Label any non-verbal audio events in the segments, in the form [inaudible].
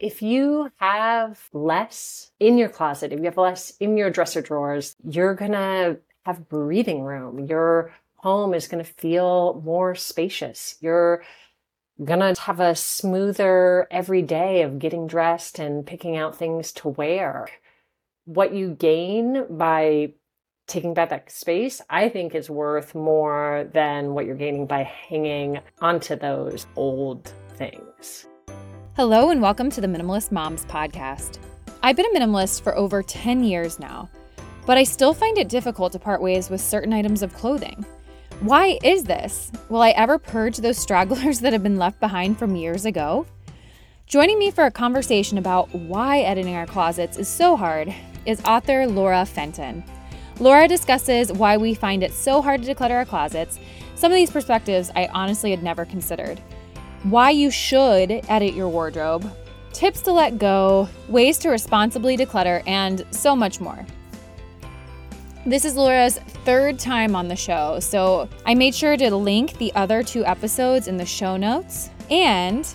if you have less in your closet, if you have less in your dresser drawers, you're going to have breathing room. Your home is going to feel more spacious. You're going to have a smoother every day of getting dressed and picking out things to wear. What you gain by taking back that space, I think is worth more than what you're gaining by hanging onto those old things. Hello, and welcome to the Minimalist Moms podcast. I've been a minimalist for over 10 years now, but I still find it difficult to part ways with certain items of clothing. Why is this? Will I ever purge those [laughs] stragglers that have been left behind from years ago? Joining me for a conversation about why editing our closets is so hard is author Laura Fenton. Laura discusses why we find it so hard to declutter our closets. Some of these perspectives I honestly had never considered why you should edit your wardrobe, tips to let go, ways to responsibly declutter, and so much more. This is Laura's third time on the show, so I made sure to link the other two episodes in the show notes. And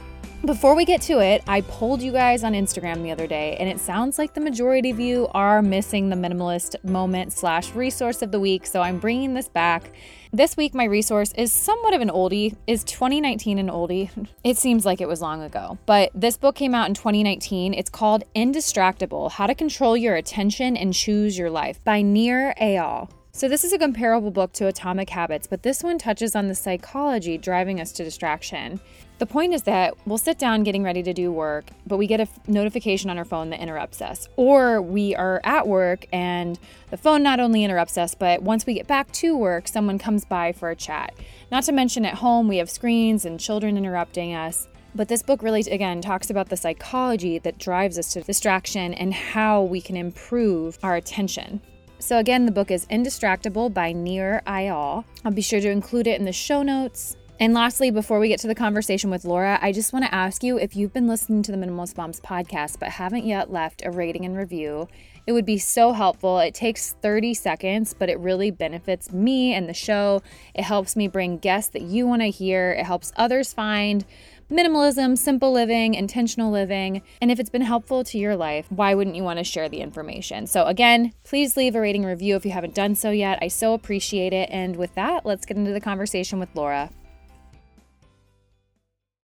before we get to it, I polled you guys on Instagram the other day, and it sounds like the majority of you are missing the minimalist moment slash resource of the week. So I'm bringing this back this week, my resource is somewhat of an oldie. Is 2019 an oldie? It seems like it was long ago, but this book came out in 2019. It's called Indistractable How to Control Your Attention and Choose Your Life by Nir Eyal. So, this is a comparable book to Atomic Habits, but this one touches on the psychology driving us to distraction. The point is that we'll sit down getting ready to do work, but we get a f- notification on our phone that interrupts us. Or we are at work and the phone not only interrupts us, but once we get back to work, someone comes by for a chat. Not to mention at home, we have screens and children interrupting us. But this book really, again, talks about the psychology that drives us to distraction and how we can improve our attention. So, again, the book is Indistractable by Nir Eyal. I'll be sure to include it in the show notes. And lastly, before we get to the conversation with Laura, I just want to ask you if you've been listening to the Minimalist Moms podcast but haven't yet left a rating and review, it would be so helpful. It takes 30 seconds, but it really benefits me and the show. It helps me bring guests that you want to hear, it helps others find minimalism, simple living, intentional living. And if it's been helpful to your life, why wouldn't you want to share the information? So, again, please leave a rating review if you haven't done so yet. I so appreciate it. And with that, let's get into the conversation with Laura.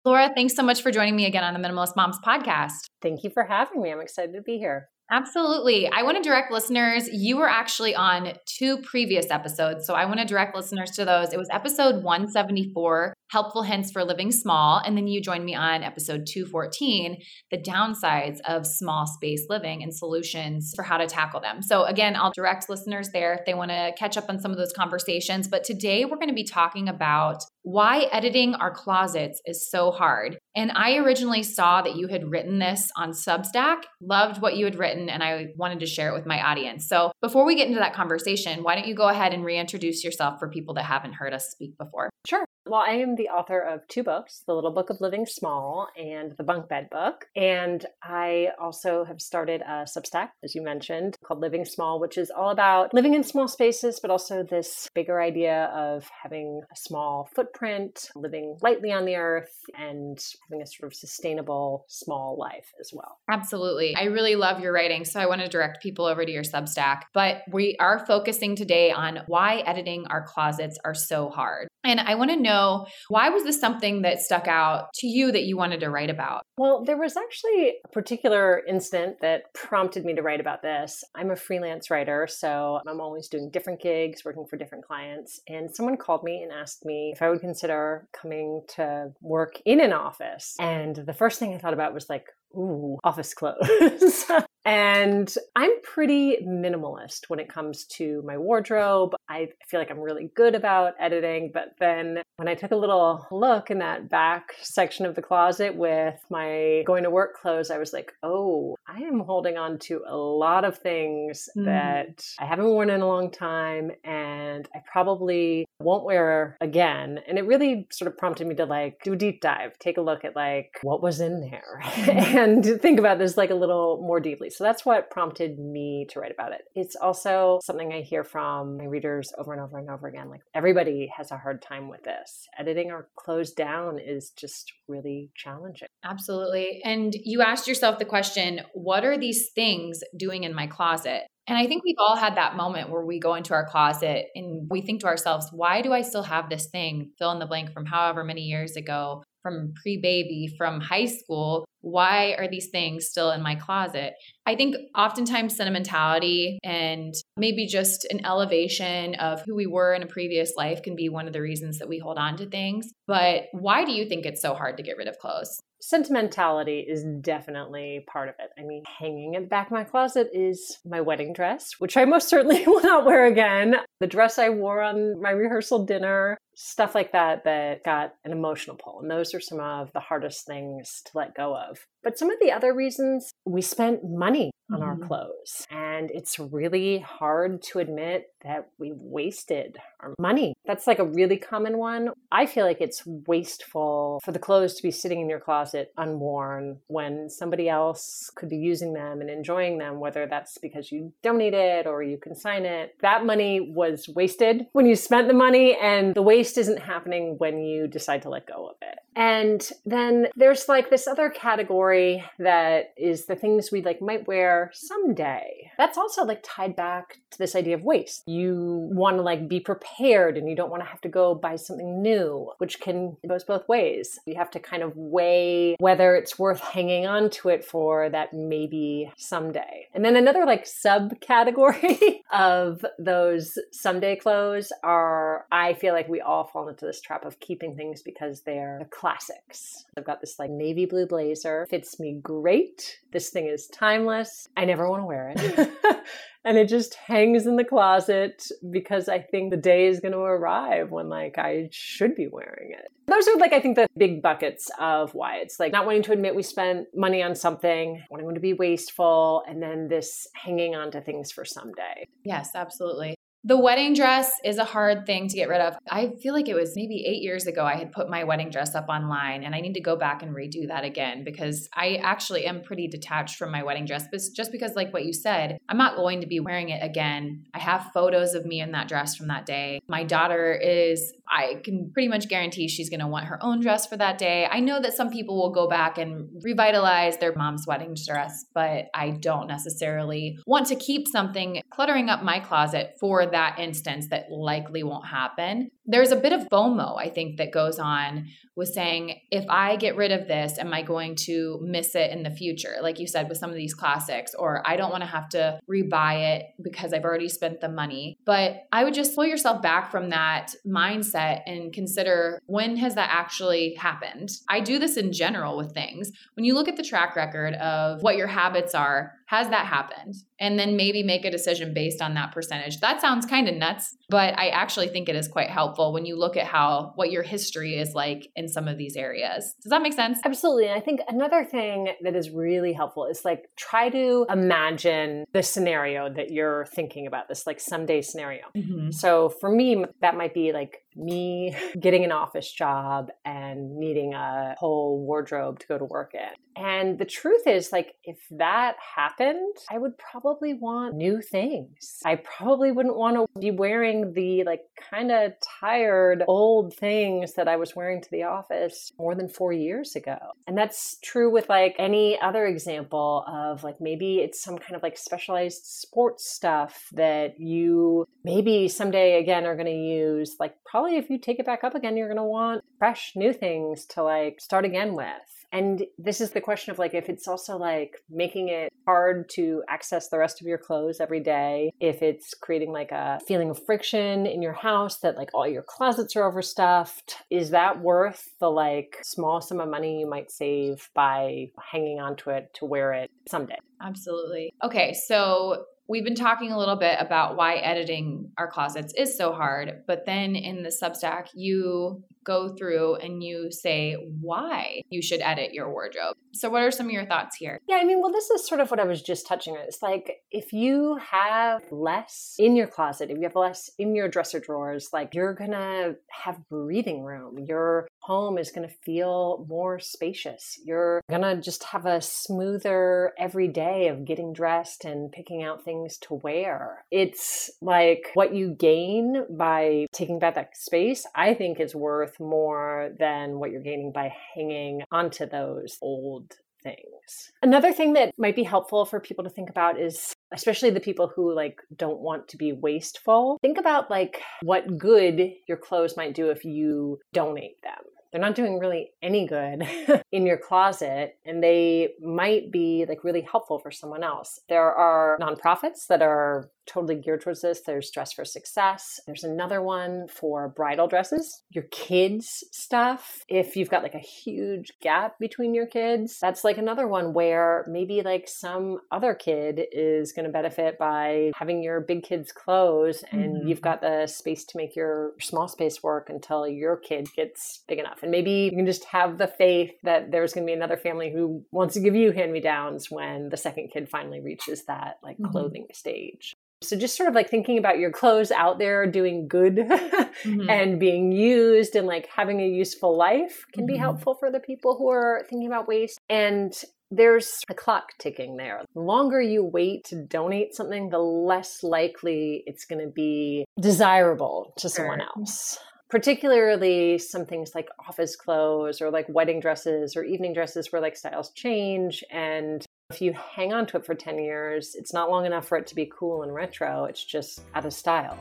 Laura, thanks so much for joining me again on the Minimalist Moms podcast. Thank you for having me. I'm excited to be here. Absolutely. I want to direct listeners. You were actually on two previous episodes. So I want to direct listeners to those. It was episode 174 helpful hints for living small. And then you joined me on episode 214, the downsides of small space living and solutions for how to tackle them. So, again, I'll direct listeners there if they want to catch up on some of those conversations. But today we're going to be talking about why editing our closets is so hard. And I originally saw that you had written this on Substack, loved what you had written, and I wanted to share it with my audience. So, before we get into that conversation, why don't you go ahead and reintroduce yourself for people that haven't heard us speak before? Sure. Well, I am the author of two books The Little Book of Living Small and The Bunk Bed Book. And I also have started a Substack, as you mentioned, called Living Small, which is all about living in small spaces, but also this bigger idea of having a small footprint, living lightly on the earth, and having a sort of sustainable small life as well. Absolutely. I really love your writing. So I want to direct people over to your Substack. But we are focusing today on why editing our closets are so hard. And I want to know why was this something that stuck out to you that you wanted to write about? Well, there was actually a particular incident that prompted me to write about this. I'm a freelance writer, so I'm always doing different gigs, working for different clients. And someone called me and asked me if I would consider coming to work in an office. And the first thing I thought about was like, ooh, office clothes. [laughs] And I'm pretty minimalist when it comes to my wardrobe. I feel like I'm really good about editing, but then when I took a little look in that back section of the closet with my going to work clothes, I was like, oh, I am holding on to a lot of things mm. that I haven't worn in a long time and I probably won't wear again. And it really sort of prompted me to like do a deep dive, take a look at like what was in there [laughs] [laughs] and think about this like a little more deeply. So that's what prompted me to write about it. It's also something I hear from my readers over and over and over again. Like everybody has a hard time with this. Editing our clothes down is just really challenging. Absolutely. And you asked yourself the question, what are these things doing in my closet? And I think we've all had that moment where we go into our closet and we think to ourselves, why do I still have this thing, fill in the blank from however many years ago, from pre baby, from high school? Why are these things still in my closet? I think oftentimes sentimentality and maybe just an elevation of who we were in a previous life can be one of the reasons that we hold on to things. But why do you think it's so hard to get rid of clothes? sentimentality is definitely part of it. I mean, hanging in the back of my closet is my wedding dress, which I most certainly [laughs] will not wear again. The dress I wore on my rehearsal dinner, stuff like that, that got an emotional pull. And those are some of the hardest things to let go of. But some of the other reasons we spent money on mm-hmm. our clothes. And it's really hard to admit that we wasted our money. That's like a really common one. I feel like it's wasteful for the clothes to be sitting in your closet unworn when somebody else could be using them and enjoying them, whether that's because you donate it or you consign it. That money was wasted when you spent the money, and the waste isn't happening when you decide to let go of it. And then there's like this other category that is the things we like might wear someday. That's also like tied back to this idea of waste. You want to like be prepared and you don't want to have to go buy something new, which can goes both ways. You have to kind of weigh whether it's worth hanging on to it for that maybe someday. And then another like subcategory [laughs] of those someday clothes are I feel like we all fall into this trap of keeping things because they're the classics. I've got this like navy blue blazer, fits me great. This thing is timeless. I never want to wear it. [laughs] and it just hangs in the closet because I think the day is going to arrive when like I should be wearing it. Those are like I think the big buckets of why it's like not wanting to admit we spent money on something, wanting to be wasteful, and then this hanging on to things for someday. Yes, absolutely. The wedding dress is a hard thing to get rid of. I feel like it was maybe eight years ago I had put my wedding dress up online, and I need to go back and redo that again because I actually am pretty detached from my wedding dress. But just because, like what you said, I'm not going to be wearing it again. I have photos of me in that dress from that day. My daughter is, I can pretty much guarantee she's going to want her own dress for that day. I know that some people will go back and revitalize their mom's wedding dress, but I don't necessarily want to keep something cluttering up my closet for that instance that likely won't happen. There's a bit of FOMO, I think, that goes on with saying, if I get rid of this, am I going to miss it in the future? Like you said, with some of these classics, or I don't want to have to rebuy it because I've already spent the money. But I would just pull yourself back from that mindset and consider when has that actually happened? I do this in general with things. When you look at the track record of what your habits are, has that happened? And then maybe make a decision based on that percentage. That sounds kind of nuts, but I actually think it is quite helpful when you look at how what your history is like in some of these areas. Does that make sense? Absolutely. And I think another thing that is really helpful is like try to imagine the scenario that you're thinking about, this like someday scenario. Mm-hmm. So for me, that might be like me [laughs] getting an office job and needing a whole wardrobe to go to work in. And the truth is, like, if that happened, I would probably want new things. I probably wouldn't want to be wearing the, like, kind of tired old things that I was wearing to the office more than four years ago. And that's true with, like, any other example of, like, maybe it's some kind of, like, specialized sports stuff that you maybe someday again are going to use, like, probably probably if you take it back up again, you're going to want fresh new things to like start again with. And this is the question of like if it's also like making it hard to access the rest of your clothes every day, if it's creating like a feeling of friction in your house that like all your closets are overstuffed, is that worth the like small sum of money you might save by hanging onto it to wear it someday? Absolutely. Okay, so We've been talking a little bit about why editing our closets is so hard, but then in the Substack, you go through and you say why you should edit your wardrobe. So, what are some of your thoughts here? Yeah, I mean, well, this is sort of what I was just touching on. It's like if you have less in your closet, if you have less in your dresser drawers, like you're gonna have breathing room. Your home is gonna feel more spacious. You're gonna just have a smoother every day of getting dressed and picking out things to wear. It's like what you gain by taking back that space, I think is worth more than what you're gaining by hanging onto those old things. Another thing that might be helpful for people to think about is especially the people who like don't want to be wasteful. Think about like what good your clothes might do if you donate them they're not doing really any good [laughs] in your closet and they might be like really helpful for someone else. There are nonprofits that are totally geared towards this. There's Dress for Success. There's another one for bridal dresses, your kids' stuff. If you've got like a huge gap between your kids, that's like another one where maybe like some other kid is going to benefit by having your big kids' clothes and mm-hmm. you've got the space to make your small space work until your kid gets big enough. And maybe you can just have the faith that there's going to be another family who wants to give you hand me downs when the second kid finally reaches that like mm-hmm. clothing stage. So just sort of like thinking about your clothes out there doing good [laughs] mm-hmm. and being used and like having a useful life can mm-hmm. be helpful for the people who are thinking about waste. And there's a clock ticking there. The longer you wait to donate something, the less likely it's going to be desirable to someone else particularly some things like office clothes or like wedding dresses or evening dresses where like styles change and if you hang on to it for 10 years, it's not long enough for it to be cool and retro. It's just out of style.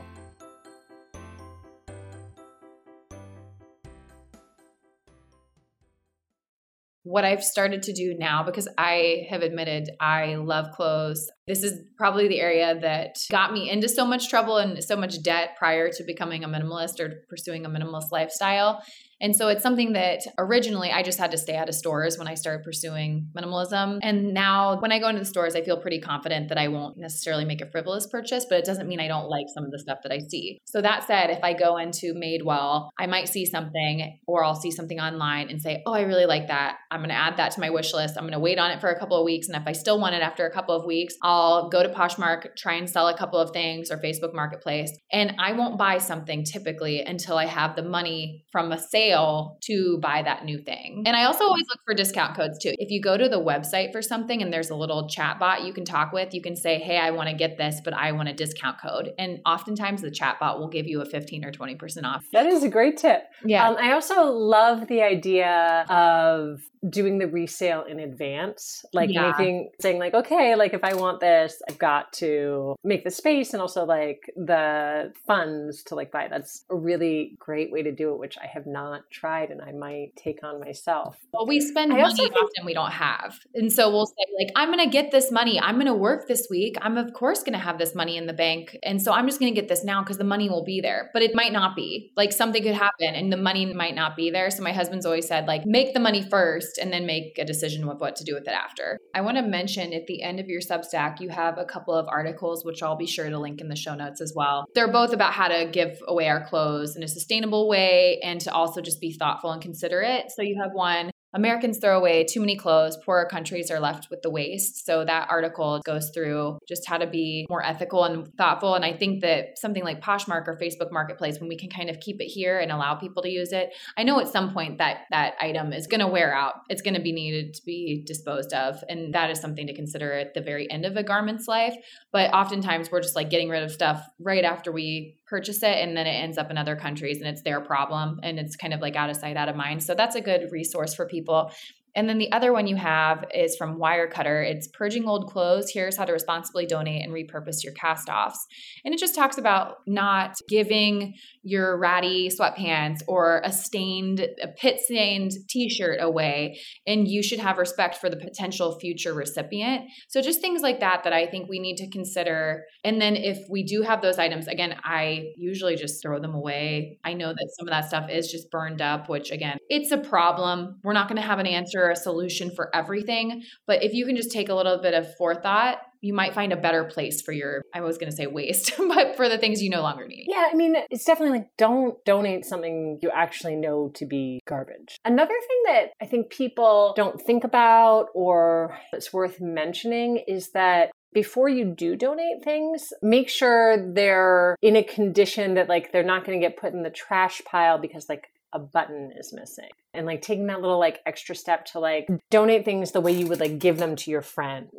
what I've started to do now because I have admitted I love clothes. This is probably the area that got me into so much trouble and so much debt prior to becoming a minimalist or pursuing a minimalist lifestyle. And so it's something that originally I just had to stay out of stores when I started pursuing minimalism. And now when I go into the stores, I feel pretty confident that I won't necessarily make a frivolous purchase, but it doesn't mean I don't like some of the stuff that I see. So that said, if I go into Madewell, I might see something or I'll see something online and say, oh, I really like that. I'm going to add that to my wish list. I'm going to wait on it for a couple of weeks. And if I still want it after a couple of weeks, I'll go to Poshmark, try and sell a couple of things or Facebook Marketplace. And I won't buy something typically until I have the money from a sale sale to buy that new thing. And I also always look for discount codes too. If you go to the website for something and there's a little chat bot you can talk with, you can say, Hey, I want to get this, but I want a discount code. And oftentimes the chat bot will give you a 15 or 20% off. That is a great tip. Yeah. Um, I also love the idea of doing the resale in advance like yeah. making saying like okay like if i want this i've got to make the space and also like the funds to like buy that's a really great way to do it which i have not tried and i might take on myself. Well we spend I money think- often we don't have. And so we'll say like i'm gonna get this money. I'm gonna work this week. I'm of course gonna have this money in the bank. And so i'm just gonna get this now because the money will be there. But it might not be. Like something could happen and the money might not be there. So my husband's always said like make the money first first and then make a decision of what to do with it after. I want to mention at the end of your Substack, you have a couple of articles, which I'll be sure to link in the show notes as well. They're both about how to give away our clothes in a sustainable way and to also just be thoughtful and considerate. So you have one Americans throw away too many clothes, poorer countries are left with the waste. So that article goes through just how to be more ethical and thoughtful. And I think that something like Poshmark or Facebook Marketplace, when we can kind of keep it here and allow people to use it, I know at some point that that item is going to wear out. It's going to be needed to be disposed of. And that is something to consider at the very end of a garment's life. But oftentimes we're just like getting rid of stuff right after we purchase it and then it ends up in other countries and it's their problem and it's kind of like out of sight out of mind. So that's a good resource for people and then the other one you have is from Wirecutter. It's Purging Old Clothes. Here's how to responsibly donate and repurpose your cast offs. And it just talks about not giving your ratty sweatpants or a stained, a pit stained t shirt away. And you should have respect for the potential future recipient. So just things like that that I think we need to consider. And then if we do have those items, again, I usually just throw them away. I know that some of that stuff is just burned up, which again, it's a problem. We're not going to have an answer a solution for everything, but if you can just take a little bit of forethought, you might find a better place for your I was going to say waste, [laughs] but for the things you no longer need. Yeah, I mean, it's definitely like don't donate something you actually know to be garbage. Another thing that I think people don't think about or it's worth mentioning is that before you do donate things, make sure they're in a condition that like they're not going to get put in the trash pile because like a button is missing and like taking that little like extra step to like donate things the way you would like give them to your friend.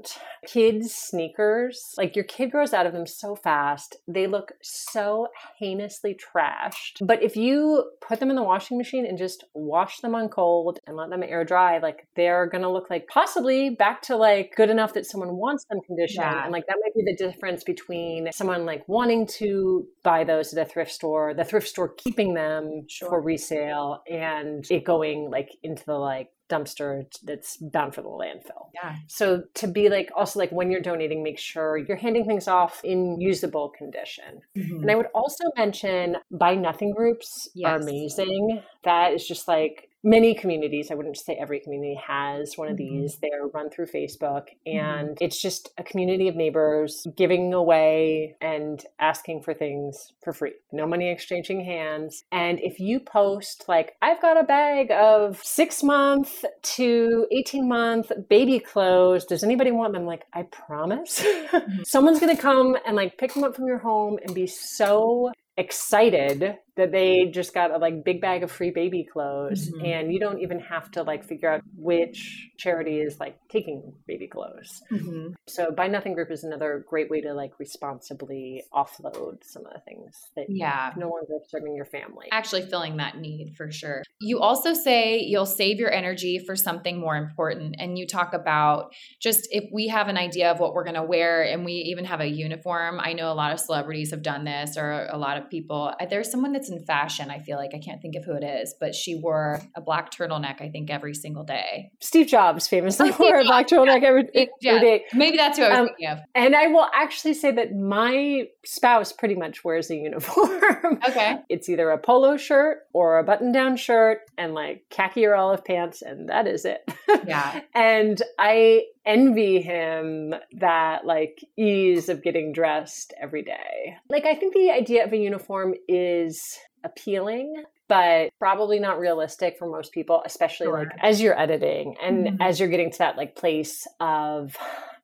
Kids sneakers, like your kid grows out of them so fast. They look so heinously trashed. But if you put them in the washing machine and just wash them on cold and let them air dry, like they're going to look like possibly back to like good enough that someone wants them conditioned. Yeah. And like that might be the difference between someone like wanting to buy those at a thrift store, the thrift store keeping them sure. for resale and it going going like into the like dumpster that's bound for the landfill. Yeah. So to be like also like when you're donating, make sure you're handing things off in usable condition. Mm-hmm. And I would also mention buy nothing groups yes. are amazing. That is just like many communities i wouldn't say every community has one of mm-hmm. these they're run through facebook mm-hmm. and it's just a community of neighbors giving away and asking for things for free no money exchanging hands and if you post like i've got a bag of six month to 18 month baby clothes does anybody want them like i promise mm-hmm. [laughs] someone's gonna come and like pick them up from your home and be so excited that they just got a like big bag of free baby clothes mm-hmm. and you don't even have to like figure out which charity is like taking baby clothes. Mm-hmm. so buy nothing group is another great way to like responsibly offload some of the things that yeah. no longer serving your family. Actually filling that need for sure. You also say you'll save your energy for something more important and you talk about just if we have an idea of what we're going to wear and we even have a uniform i know a lot of celebrities have done this or a lot of people. There's someone that's in fashion. I feel like I can't think of who it is, but she wore a black turtleneck. I think every single day. Steve Jobs famously wore [laughs] a black turtleneck every, yeah, every day. Maybe that's who I was um, thinking of. And I will actually say that my spouse pretty much wears a [laughs] uniform. Okay, it's either a polo shirt or a button-down shirt and like khaki or olive pants, and that is it. Yeah, [laughs] and I envy him that like ease of getting dressed every day. Like I think the idea of a uniform is appealing but probably not realistic for most people especially sure. like as you're editing and mm-hmm. as you're getting to that like place of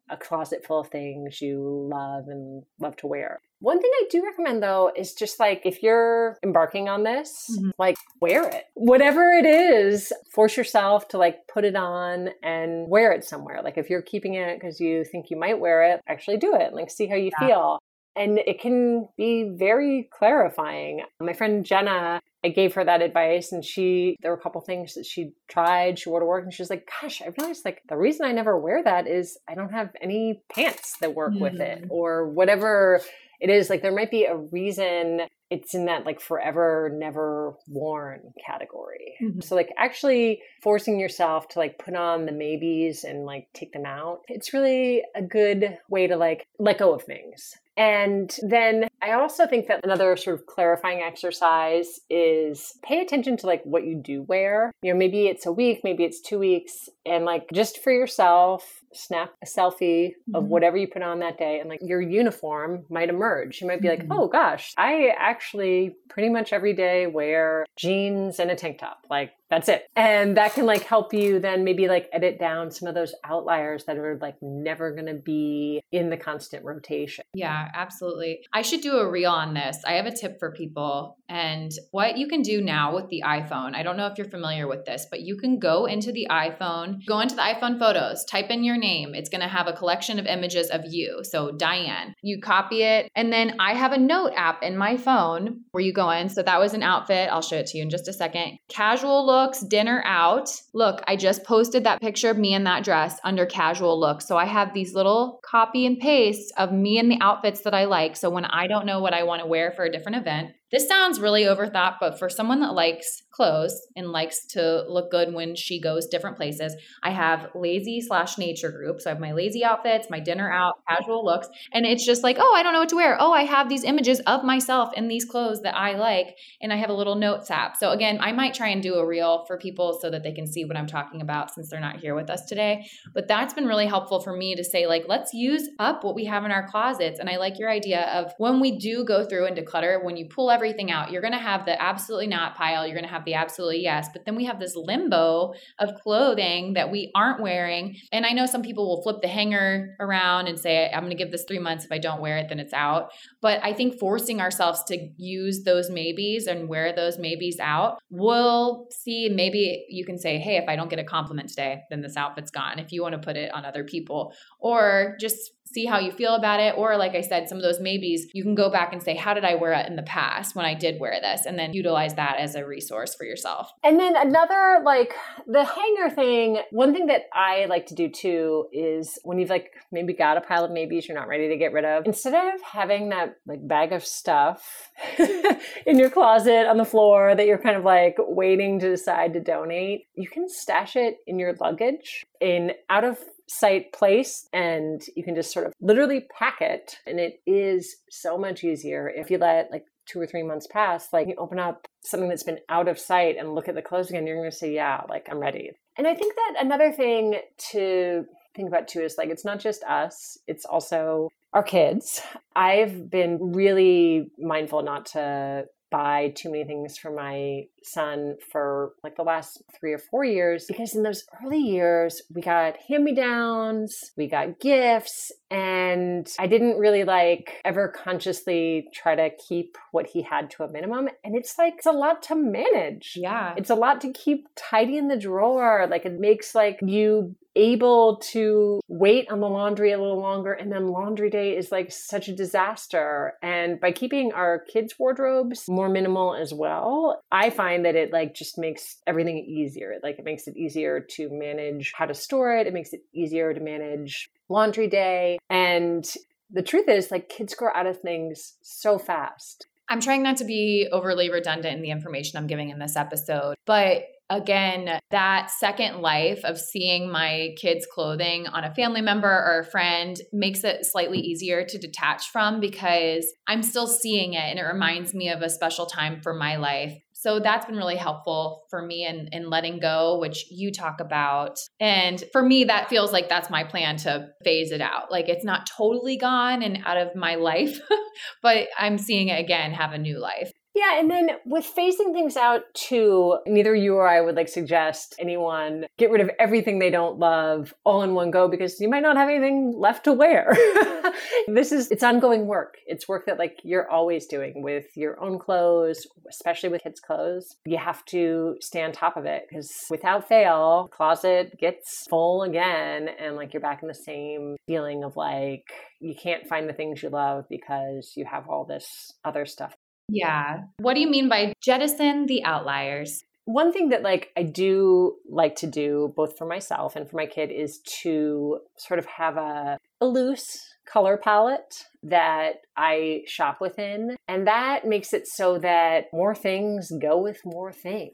a closet full of things you love and love to wear one thing I do recommend though is just like if you're embarking on this, mm-hmm. like wear it. Whatever it is, force yourself to like put it on and wear it somewhere. Like if you're keeping it because you think you might wear it, actually do it. Like see how you yeah. feel. And it can be very clarifying. My friend Jenna, I gave her that advice and she, there were a couple things that she tried, she wore to work and she was like, gosh, I realized like the reason I never wear that is I don't have any pants that work mm-hmm. with it mm. or whatever it is like there might be a reason it's in that like forever never worn category. Mm-hmm. So like actually forcing yourself to like put on the maybes and like take them out. It's really a good way to like let go of things. And then I also think that another sort of clarifying exercise is pay attention to like what you do wear. You know, maybe it's a week, maybe it's two weeks, and like just for yourself, snap a selfie mm-hmm. of whatever you put on that day, and like your uniform might emerge. You might be like, mm-hmm. oh gosh, I actually pretty much every day wear jeans and a tank top. Like that's it. And that can like help you then maybe like edit down some of those outliers that are like never going to be in the constant rotation. Yeah, absolutely. I should do a reel on this. I have a tip for people and what you can do now with the iPhone. I don't know if you're familiar with this, but you can go into the iPhone, go into the iPhone photos, type in your name. It's going to have a collection of images of you. So Diane, you copy it. And then I have a note app in my phone where you go in. So that was an outfit. I'll show it to you in just a second. Casual look looks, dinner out. Look, I just posted that picture of me in that dress under casual look. So I have these little copy and paste of me and the outfits that I like. So when I don't know what I want to wear for a different event, This sounds really overthought, but for someone that likes clothes and likes to look good when she goes different places, I have lazy slash nature group. So I have my lazy outfits, my dinner out, casual looks. And it's just like, oh, I don't know what to wear. Oh, I have these images of myself in these clothes that I like. And I have a little notes app. So again, I might try and do a reel for people so that they can see what I'm talking about since they're not here with us today. But that's been really helpful for me to say, like, let's use up what we have in our closets. And I like your idea of when we do go through and declutter, when you pull everything out, you're going to have the absolutely not pile, you're going to have the absolutely yes. But then we have this limbo of clothing that we aren't wearing. And I know some people will flip the hanger around and say, I'm going to give this three months. If I don't wear it, then it's out. But I think forcing ourselves to use those maybes and wear those maybes out, we'll see maybe you can say, hey, if I don't get a compliment today, then this outfit's gone. If you want to put it on other people, or just see how you feel about it. Or, like I said, some of those maybes, you can go back and say, How did I wear it in the past when I did wear this? And then utilize that as a resource for yourself. And then another, like the hanger thing, one thing that I like to do too is when you've like maybe got a pile of maybes you're not ready to get rid of, instead of having that like bag of stuff [laughs] in your closet on the floor that you're kind of like waiting to decide to donate, you can stash it in your luggage in out of sight place and you can just sort of literally pack it. And it is so much easier if you let like two or three months pass, like you open up something that's been out of sight and look at the clothes again, you're going to say, yeah, like I'm ready. And I think that another thing to think about too is like it's not just us, it's also our kids. I've been really mindful not to buy too many things for my son for like the last three or four years because in those early years we got hand me downs, we got gifts, and I didn't really like ever consciously try to keep what he had to a minimum. And it's like, it's a lot to manage. Yeah. It's a lot to keep tidy in the drawer. Like it makes like you able to wait on the laundry a little longer and then laundry day is like such a disaster. And by keeping our kids wardrobes more minimal as well i find that it like just makes everything easier. Like it makes it easier to manage how to store it. It makes it easier to manage laundry day. And the truth is like kids grow out of things so fast I'm trying not to be overly redundant in the information I'm giving in this episode, but again, that second life of seeing my kids' clothing on a family member or a friend makes it slightly easier to detach from because I'm still seeing it and it reminds me of a special time for my life. So that's been really helpful for me in, in letting go, which you talk about. And for me, that feels like that's my plan to phase it out. Like it's not totally gone and out of my life, [laughs] but I'm seeing it again have a new life. Yeah, and then with phasing things out too, neither you or I would like suggest anyone get rid of everything they don't love all in one go because you might not have anything left to wear. [laughs] this is it's ongoing work. It's work that like you're always doing with your own clothes, especially with kids' clothes. You have to stay on top of it because without fail, closet gets full again and like you're back in the same feeling of like you can't find the things you love because you have all this other stuff yeah. What do you mean by jettison the outliers? One thing that like I do like to do both for myself and for my kid is to sort of have a, a loose color palette that I shop within. And that makes it so that more things go with more things.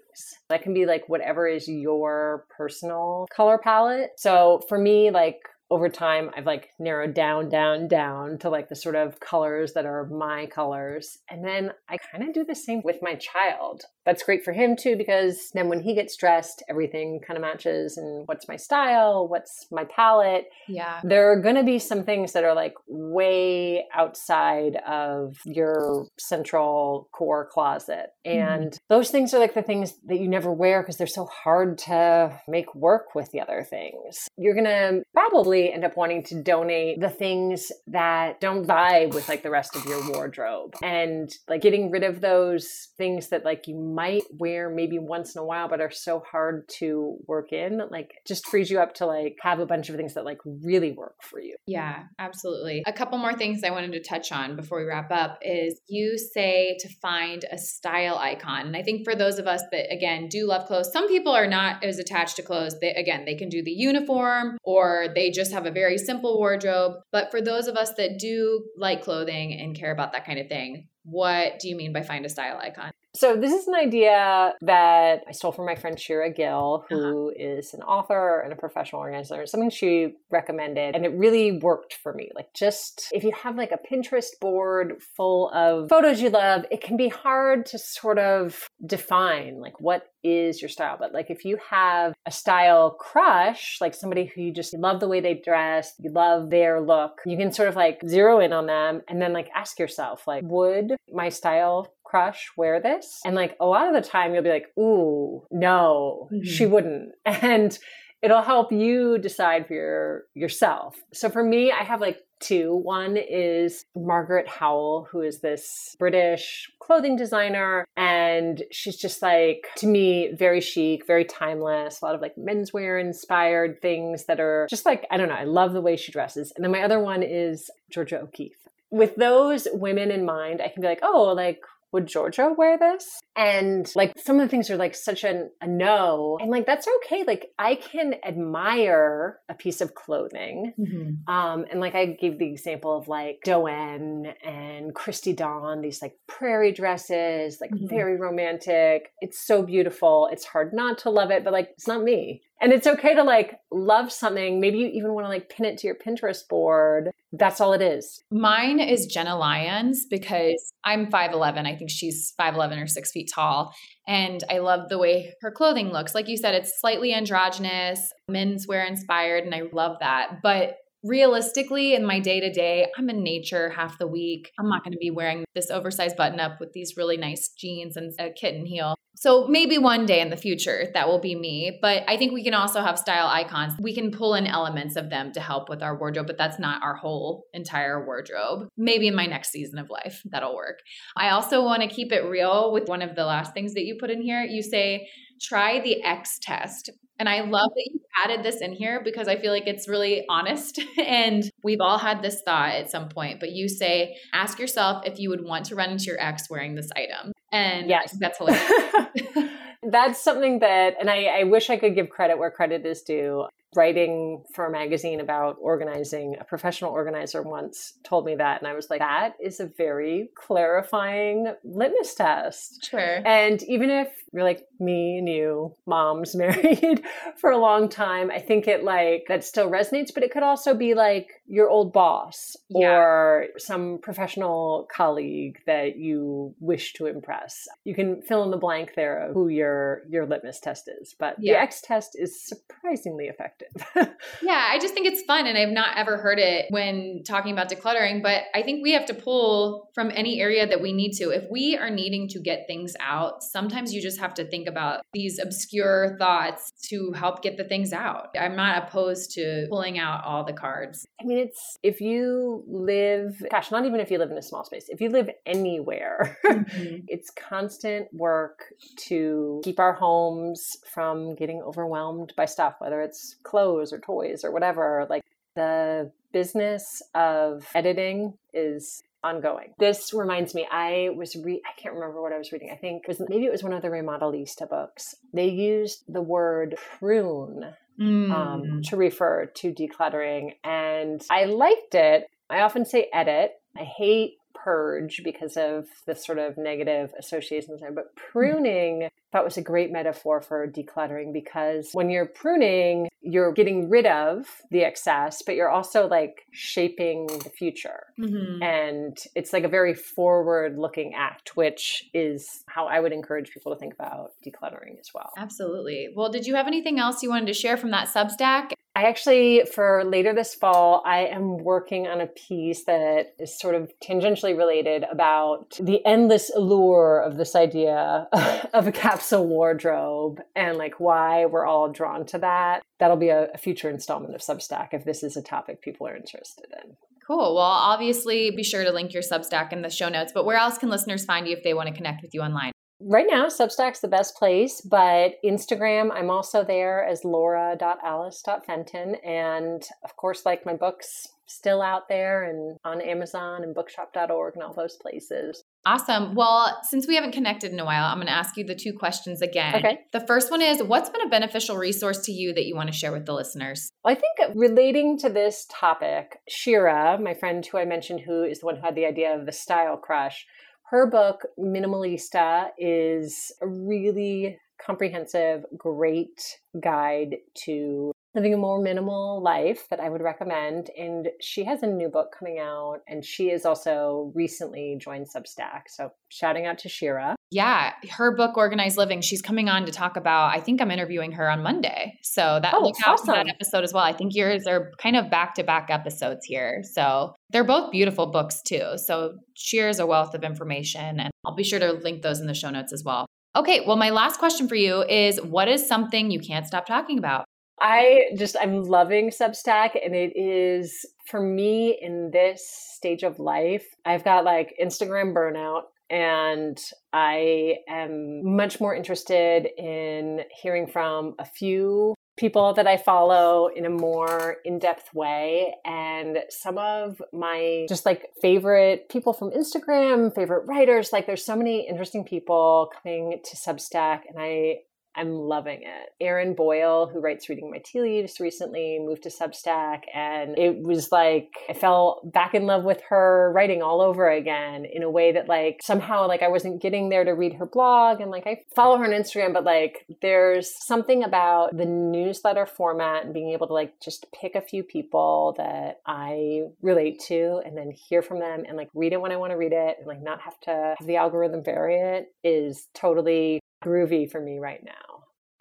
That can be like whatever is your personal color palette. So for me, like over time I've like narrowed down, down, down to like the sort of colors that are my colors. And then I kind of do the same with my child. That's great for him too, because then when he gets dressed, everything kind of matches and what's my style, what's my palette. Yeah. There are going to be some things that are like way outside of your central core closet. Mm-hmm. And mm. those things are like the things that you never wear because they're so hard to make work with the other things. You're going to probably probably end up wanting to donate the things that don't vibe with like the rest of your wardrobe and like getting rid of those things that like you might wear maybe once in a while but are so hard to work in like just frees you up to like have a bunch of things that like really work for you. Yeah, absolutely. A couple more things I wanted to touch on before we wrap up is you say to find a style icon. And I think for those of us that again do love clothes, some people are not as attached to clothes. They again, they can do the uniform or they just just have a very simple wardrobe. But for those of us that do like clothing and care about that kind of thing, What do you mean by find a style icon? So this is an idea that I stole from my friend Shira Gill, who uh-huh. is an author and a professional organizer. Something she recommended, and it really worked for me. Like just if you have like a Pinterest board full of photos you love, it can be hard to sort of define like what is your style. But like if you have a style crush, like somebody who you just love the way they dress, you love their look, you can sort of like zero in on them and then like ask yourself, like, would my style crush wear this? And like a lot of the time you'll be like, ooh, no, mm-hmm. she wouldn't. [laughs] And it'll help you decide for your yourself. So for me, I have like two. One is Margaret Howell, who is this British clothing designer. And she's just like, to me, very chic, very timeless, a lot of like menswear inspired things that are just like, I don't know, I love the way she dresses. And then my other one is Georgia O'Keeffe. With those women in mind, I can be like, oh, like would Georgia wear this? And like some of the things are like such an, a no. And like, that's okay. Like, I can admire a piece of clothing. Mm-hmm. Um, and like, I gave the example of like Doen and Christy Dawn, these like prairie dresses, like mm-hmm. very romantic. It's so beautiful. It's hard not to love it, but like, it's not me. And it's okay to like love something. Maybe you even want to like pin it to your Pinterest board. That's all it is. Mine is Jenna Lyons because I'm 5'11. I think she's 5'11 or six feet tall. And I love the way her clothing looks. Like you said, it's slightly androgynous, menswear inspired, and I love that. But realistically in my day to day, I'm in nature half the week. I'm not going to be wearing this oversized button up with these really nice jeans and a kitten heel. So maybe one day in the future that will be me. But I think we can also have style icons. We can pull in elements of them to help with our wardrobe, but that's not our whole entire wardrobe. Maybe in my next season of life, that'll work. I also want to keep it real with one of the last things that you put in here. You say, try the X test. And I love that you added this in here because I feel like it's really honest. [laughs] And we've all had this thought at some point, but you say, ask yourself if you would want to run into your ex wearing this item. And yes. that's hilarious. [laughs] that's something that, and I, I wish I could give credit where credit is due writing for a magazine about organizing, a professional organizer once told me that. And I was like, that is a very clarifying litmus test. Sure. And even if you're like me and you, moms [laughs] married for a long time, I think it like that still resonates, but it could also be like your old boss yeah. or some professional colleague that you wish to impress. You can fill in the blank there of who your your litmus test is. But yeah. the X test is surprisingly effective. [laughs] yeah, I just think it's fun. And I've not ever heard it when talking about decluttering, but I think we have to pull from any area that we need to. If we are needing to get things out, sometimes you just have to think about these obscure thoughts to help get the things out. I'm not opposed to pulling out all the cards. I mean, it's if you live, gosh, not even if you live in a small space, if you live anywhere, mm-hmm. [laughs] it's constant work to keep our homes from getting overwhelmed by stuff, whether it's clothes or toys or whatever. Like the business of editing is ongoing. This reminds me, I was re I can't remember what I was reading. I think it was maybe it was one of the Remodelista books. They used the word prune mm. um, to refer to decluttering, and I liked it. I often say edit. I hate purge because of the sort of negative associations there. But pruning I thought was a great metaphor for decluttering because when you're pruning, you're getting rid of the excess, but you're also like shaping the future. Mm-hmm. And it's like a very forward looking act, which is how I would encourage people to think about decluttering as well. Absolutely. Well, did you have anything else you wanted to share from that Substack? I actually, for later this fall, I am working on a piece that is sort of tangentially related about the endless allure of this idea [laughs] of a capsule wardrobe and like why we're all drawn to that. That'll be a, future installment of Substack if this is a topic people are interested in. Cool. Well, obviously, be sure to link your Substack in the show notes. But where else can listeners find you if they want to connect with you online? Right now, Substack's the best place, but Instagram, I'm also there as laura.alice.fenton. And of course, like my books, still out there and on Amazon and bookshop.org and all those places. Awesome. Well, since we haven't connected in a while, I'm going to ask you the two questions again. Okay. The first one is What's been a beneficial resource to you that you want to share with the listeners? Well, I think relating to this topic, Shira, my friend who I mentioned, who is the one who had the idea of the style crush, Her book, Minimalista, is a really comprehensive, great guide to living a more minimal life that I would recommend. And she has a new book coming out, and she is also recently joined Substack. So shouting out to Shira. Yeah, her book Organized Living. She's coming on to talk about. I think I'm interviewing her on Monday, so that oh, look out awesome. that episode as well. I think yours are kind of back to back episodes here, so they're both beautiful books too. So Shira is a wealth of information, and I'll be sure to link those in the show notes as well. Okay, well, my last question for you is what is something you can't stop talking about? I just, I'm loving Substack, and it is for me in this stage of life. I've got like Instagram burnout, and I am much more interested in hearing from a few people that I follow in a more in depth way. And some of my just like favorite people from Instagram, favorite writers, like there's so many interesting people coming to Substack. And I, I'm loving it. Erin Boyle, who writes Reading My Tea Leaves, recently moved to Substack, and it was like I fell back in love with her writing all over again in a way that like somehow like I wasn't getting there to read her blog, and like I follow her on Instagram, but like there's something about the newsletter format and being able to like just pick a few people that I relate to, and then hear from them, and like read it when I want to read it, and like not have to have the algorithm vary it is totally groovy for me right now.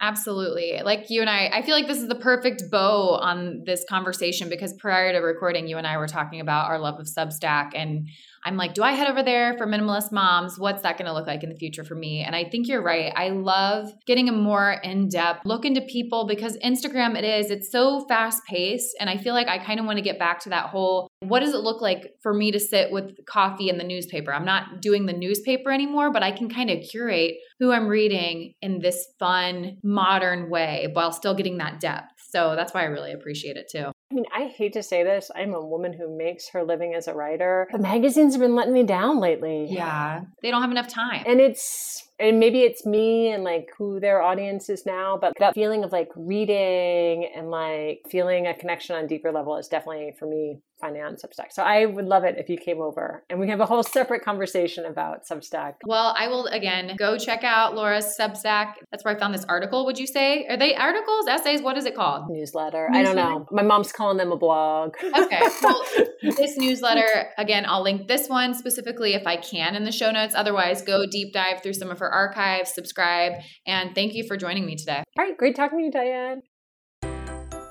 Absolutely. Like you and I, I feel like this is the perfect bow on this conversation because prior to recording, you and I were talking about our love of Substack. And I'm like, do I head over there for minimalist moms? What's that going to look like in the future for me? And I think you're right. I love getting a more in depth look into people because Instagram, it is, it's so fast paced. And I feel like I kind of want to get back to that whole what does it look like for me to sit with coffee and the newspaper? I'm not doing the newspaper anymore, but I can kind of curate who I'm reading in this fun, modern way while still getting that depth. So that's why I really appreciate it too. I mean, I hate to say this. I'm a woman who makes her living as a writer. The magazines have been letting me down lately. Yeah. They don't have enough time. And it's and maybe it's me and like who their audience is now, but that feeling of like reading and like feeling a connection on deeper level is definitely for me finding on Substack. So I would love it if you came over and we have a whole separate conversation about Substack. Well, I will again go check out Laura's Substack. That's where I found this article. Would you say are they articles, essays? What is it called? Newsletter. Newsletter? I don't know. My mom's calling them a blog. okay. [laughs] Well, this newsletter again, I'll link this one specifically if I can in the show notes. Otherwise, go deep dive through some of her archives, subscribe, and thank you for joining me today. All right, great talking to you, Diane.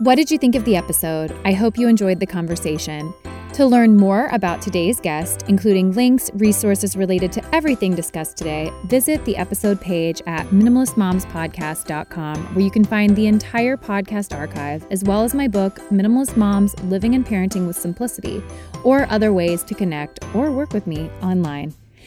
What did you think of the episode? I hope you enjoyed the conversation. To learn more about today's guest, including links, resources related to everything discussed today, visit the episode page at minimalistmomspodcast.com, where you can find the entire podcast archive, as well as my book, Minimalist Moms Living and Parenting with Simplicity, or other ways to connect or work with me online.